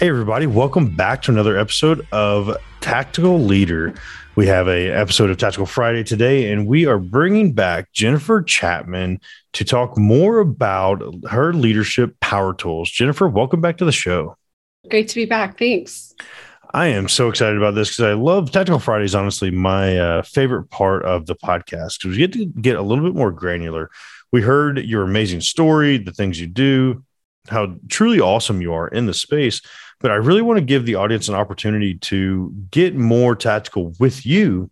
Hey everybody, welcome back to another episode of Tactical Leader. We have a episode of Tactical Friday today and we are bringing back Jennifer Chapman to talk more about her leadership power tools. Jennifer, welcome back to the show. Great to be back. Thanks. I am so excited about this because I love Tactical Fridays. Honestly, my uh, favorite part of the podcast because we get to get a little bit more granular. We heard your amazing story, the things you do, how truly awesome you are in the space but I really want to give the audience an opportunity to get more tactical with you.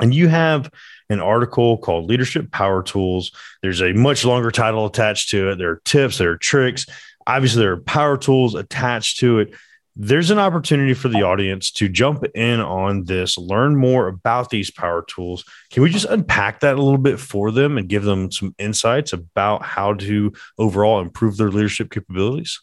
And you have an article called Leadership Power Tools. There's a much longer title attached to it. There are tips, there are tricks. Obviously, there are power tools attached to it. There's an opportunity for the audience to jump in on this, learn more about these power tools. Can we just unpack that a little bit for them and give them some insights about how to overall improve their leadership capabilities?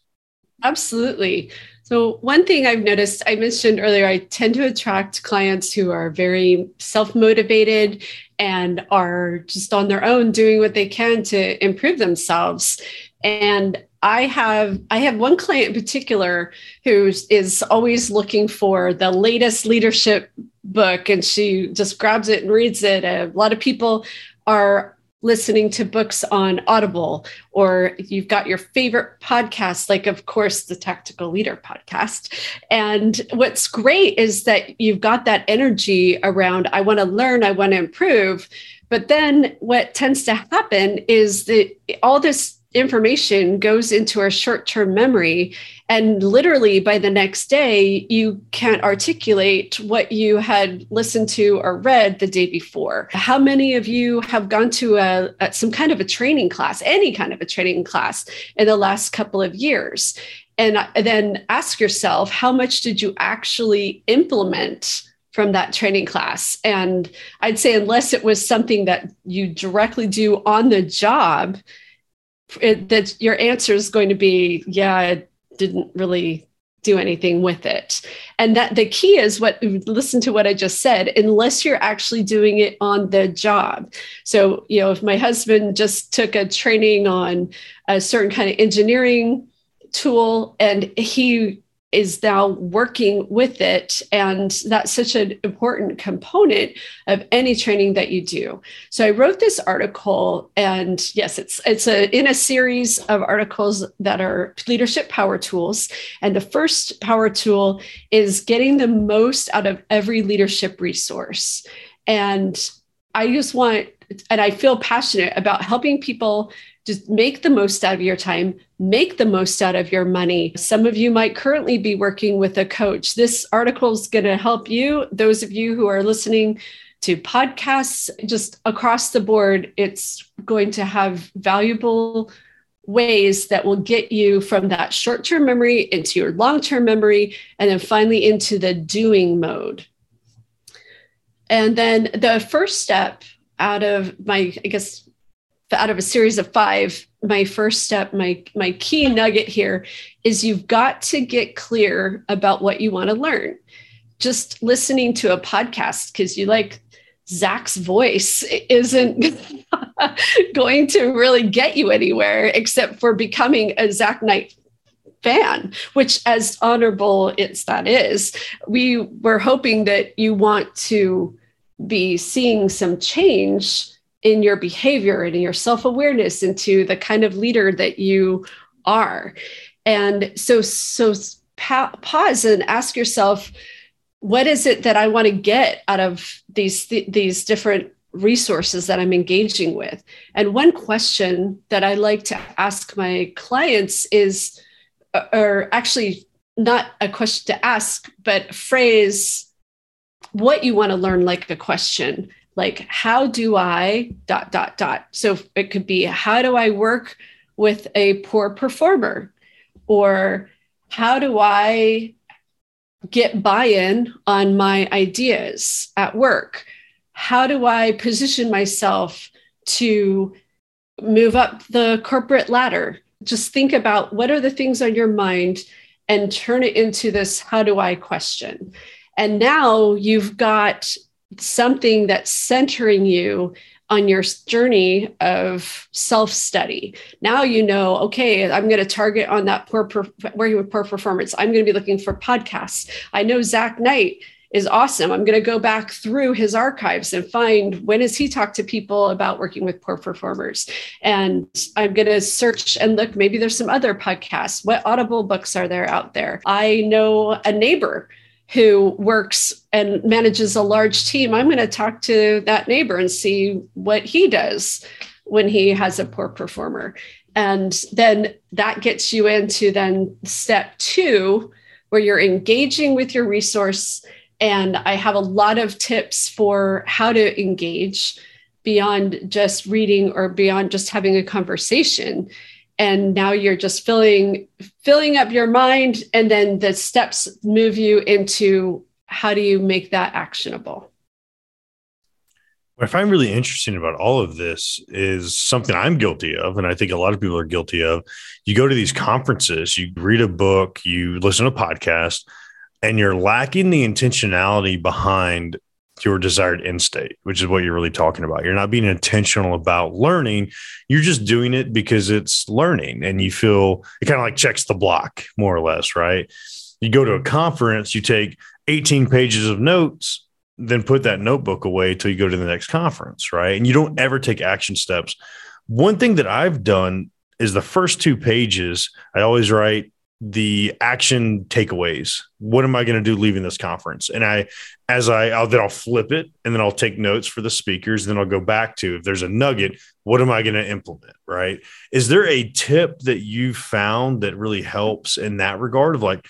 Absolutely. So, one thing I've noticed, I mentioned earlier, I tend to attract clients who are very self motivated and are just on their own doing what they can to improve themselves. And I have I have one client in particular who is always looking for the latest leadership book and she just grabs it and reads it. A lot of people are listening to books on Audible, or you've got your favorite podcast, like, of course, the Tactical Leader podcast. And what's great is that you've got that energy around, I want to learn, I want to improve. But then what tends to happen is that all this information goes into our short term memory. And literally by the next day, you can't articulate what you had listened to or read the day before. How many of you have gone to a, a, some kind of a training class, any kind of a training class in the last couple of years? And then ask yourself, how much did you actually implement? from that training class. And I'd say, unless it was something that you directly do on the job, it, that your answer is going to be, yeah, I didn't really do anything with it. And that the key is what listen to what I just said, unless you're actually doing it on the job. So, you know, if my husband just took a training on a certain kind of engineering tool and he is now working with it. And that's such an important component of any training that you do. So I wrote this article, and yes, it's it's a in a series of articles that are leadership power tools. And the first power tool is getting the most out of every leadership resource. And I just want and I feel passionate about helping people just make the most out of your time, make the most out of your money. Some of you might currently be working with a coach. This article is going to help you. Those of you who are listening to podcasts, just across the board, it's going to have valuable ways that will get you from that short term memory into your long term memory, and then finally into the doing mode. And then the first step out of my, I guess, out of a series of five, my first step, my my key nugget here is you've got to get clear about what you want to learn. Just listening to a podcast because you like Zach's voice isn't going to really get you anywhere except for becoming a Zach Knight fan, which as honorable as that is, we were hoping that you want to be seeing some change in your behavior and in your self-awareness into the kind of leader that you are. And so so pa- pause and ask yourself what is it that i want to get out of these th- these different resources that i'm engaging with? And one question that i like to ask my clients is or actually not a question to ask but phrase what you want to learn like a question like how do i dot dot dot so it could be how do i work with a poor performer or how do I get buy in on my ideas at work? How do I position myself to move up the corporate ladder? Just think about what are the things on your mind and turn it into this how do I question? And now you've got something that's centering you on your journey of self-study. Now you know, okay, I'm going to target on that poor per- working with poor performance. I'm going to be looking for podcasts. I know Zach Knight is awesome. I'm going to go back through his archives and find when has he talked to people about working with poor performers. And I'm going to search and look, maybe there's some other podcasts. What audible books are there out there? I know a neighbor who works and manages a large team, I'm going to talk to that neighbor and see what he does when he has a poor performer. And then that gets you into then step two, where you're engaging with your resource. And I have a lot of tips for how to engage beyond just reading or beyond just having a conversation and now you're just filling filling up your mind and then the steps move you into how do you make that actionable? What i find really interesting about all of this is something i'm guilty of and i think a lot of people are guilty of. You go to these conferences you read a book you listen to a podcast and you're lacking the intentionality behind your desired end state, which is what you're really talking about. You're not being intentional about learning. You're just doing it because it's learning and you feel it kind of like checks the block, more or less, right? You go to a conference, you take 18 pages of notes, then put that notebook away till you go to the next conference, right? And you don't ever take action steps. One thing that I've done is the first two pages, I always write the action takeaways. What am I going to do leaving this conference? And I, as I, I'll, then I'll flip it and then I'll take notes for the speakers. Then I'll go back to if there's a nugget, what am I going to implement? Right. Is there a tip that you found that really helps in that regard of like,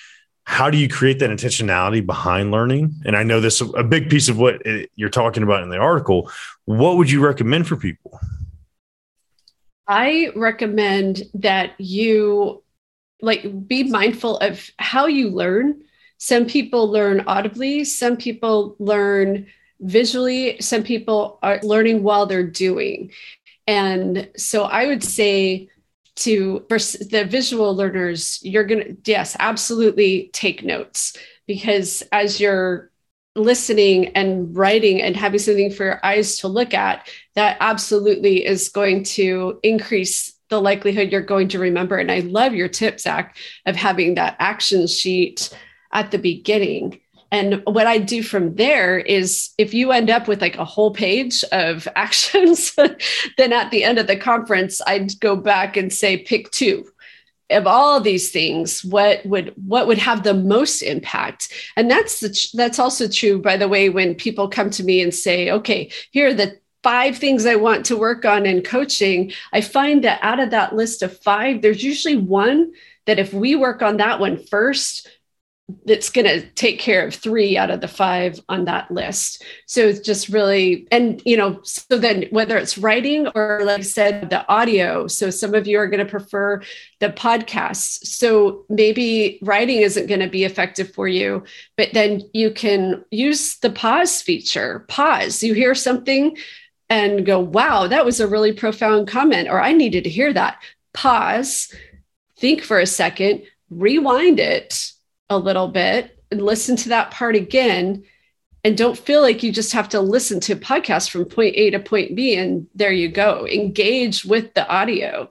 how do you create that intentionality behind learning? And I know this a big piece of what it, you're talking about in the article. What would you recommend for people? I recommend that you like be mindful of how you learn. Some people learn audibly some people learn visually some people are learning while they're doing. And so i would say to for the visual learners you're going to yes absolutely take notes. Because as you're listening and writing and having something for your eyes to look at that absolutely is going to increase the likelihood you're going to remember. And I love your tip, Zach, of having that action sheet at the beginning. And what I do from there is if you end up with like a whole page of actions, then at the end of the conference, I'd go back and say, pick two of all of these things what would what would have the most impact and that's the, that's also true by the way when people come to me and say okay here are the five things I want to work on in coaching, I find that out of that list of five, there's usually one that if we work on that one first, that's going to take care of three out of the five on that list. So it's just really, and you know, so then whether it's writing or, like I said, the audio. So some of you are going to prefer the podcasts. So maybe writing isn't going to be effective for you, but then you can use the pause feature. Pause. You hear something and go, wow, that was a really profound comment, or I needed to hear that. Pause, think for a second, rewind it a little bit, and listen to that part again. And don't feel like you just have to listen to a podcast from point A to point B and there you go. Engage with the audio.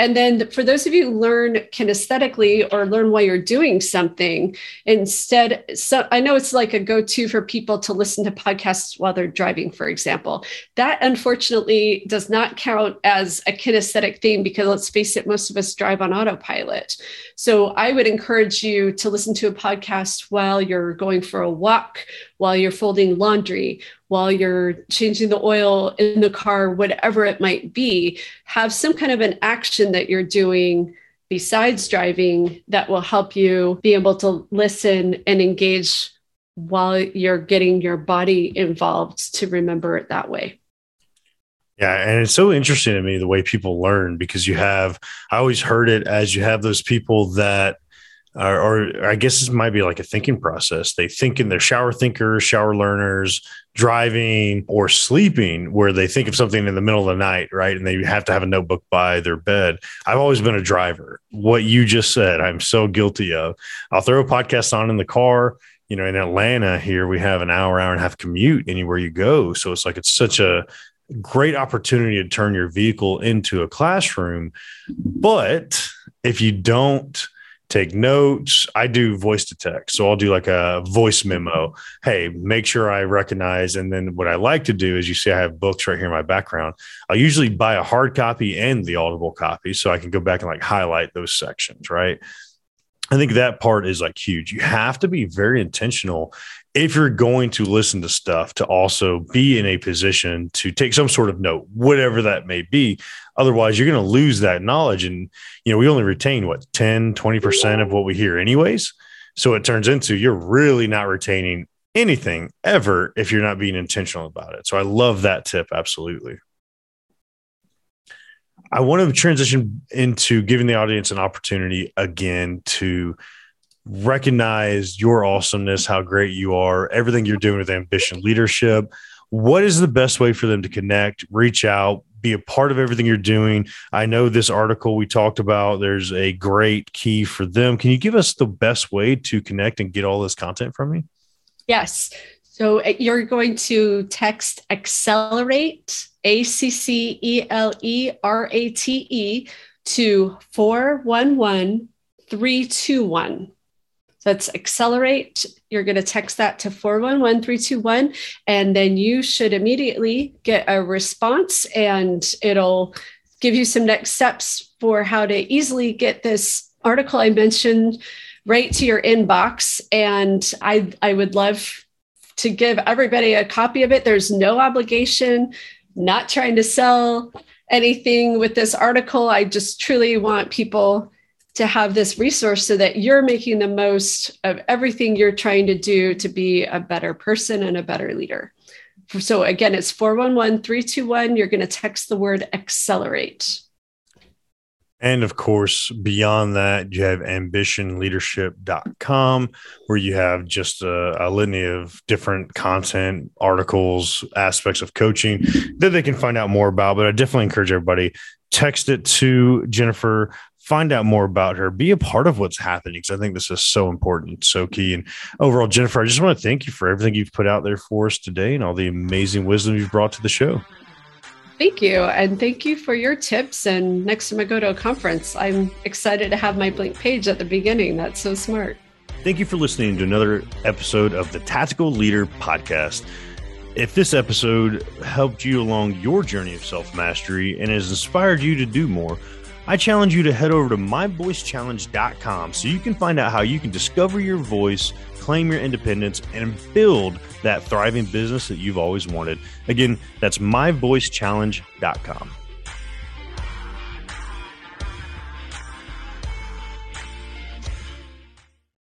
And then for those of you who learn kinesthetically or learn while you're doing something, instead, so I know it's like a go to for people to listen to podcasts while they're driving, for example. That unfortunately does not count as a kinesthetic thing because let's face it, most of us drive on autopilot. So I would encourage you to listen to a podcast while you're going for a walk, while you're folding laundry, while you're changing the oil in the car, whatever it might be, have some kind of an action that you're doing besides driving that will help you be able to listen and engage while you're getting your body involved to remember it that way. Yeah, and it's so interesting to me the way people learn because you have I always heard it as you have those people that are, or I guess this might be like a thinking process. They think in their shower thinkers, shower learners, driving or sleeping, where they think of something in the middle of the night, right? And they have to have a notebook by their bed. I've always been a driver. What you just said, I'm so guilty of. I'll throw a podcast on in the car. You know, in Atlanta here, we have an hour, hour and a half commute anywhere you go. So it's like it's such a great opportunity to turn your vehicle into a classroom. But if you don't take notes, I do voice to text. So I'll do like a voice memo. Hey, make sure I recognize. And then what I like to do is you see I have books right here in my background. I'll usually buy a hard copy and the audible copy so I can go back and like highlight those sections, right? I think that part is like huge. You have to be very intentional if you're going to listen to stuff to also be in a position to take some sort of note, whatever that may be. Otherwise, you're going to lose that knowledge. And, you know, we only retain what 10, 20% of what we hear, anyways. So it turns into you're really not retaining anything ever if you're not being intentional about it. So I love that tip. Absolutely. I want to transition into giving the audience an opportunity again to recognize your awesomeness, how great you are, everything you're doing with ambition leadership. What is the best way for them to connect, reach out, be a part of everything you're doing? I know this article we talked about, there's a great key for them. Can you give us the best way to connect and get all this content from me? Yes. So uh, you're going to text accelerate, A C C E L E R A T E, to 411 321. That's accelerate. You're going to text that to 411321, and then you should immediately get a response, and it'll give you some next steps for how to easily get this article I mentioned right to your inbox. And I, I would love to give everybody a copy of it. There's no obligation, not trying to sell anything with this article. I just truly want people to have this resource so that you're making the most of everything you're trying to do to be a better person and a better leader. So again, it's 411 321. You're going to text the word accelerate. And of course, beyond that, you have ambitionleadership.com, where you have just a, a, litany of different content, articles, aspects of coaching that they can find out more about. But I definitely encourage everybody text it to Jennifer find out more about her, be a part of what's happening because I think this is so important, so key. And overall, Jennifer, I just want to thank you for everything you've put out there for us today and all the amazing wisdom you've brought to the show. Thank you. And thank you for your tips. And next time I go to a conference, I'm excited to have my blank page at the beginning. That's so smart. Thank you for listening to another episode of the Tactical Leader Podcast. If this episode helped you along your journey of self mastery and has inspired you to do more, I challenge you to head over to myvoicechallenge.com so you can find out how you can discover your voice, claim your independence, and build that thriving business that you've always wanted. Again, that's myvoicechallenge.com.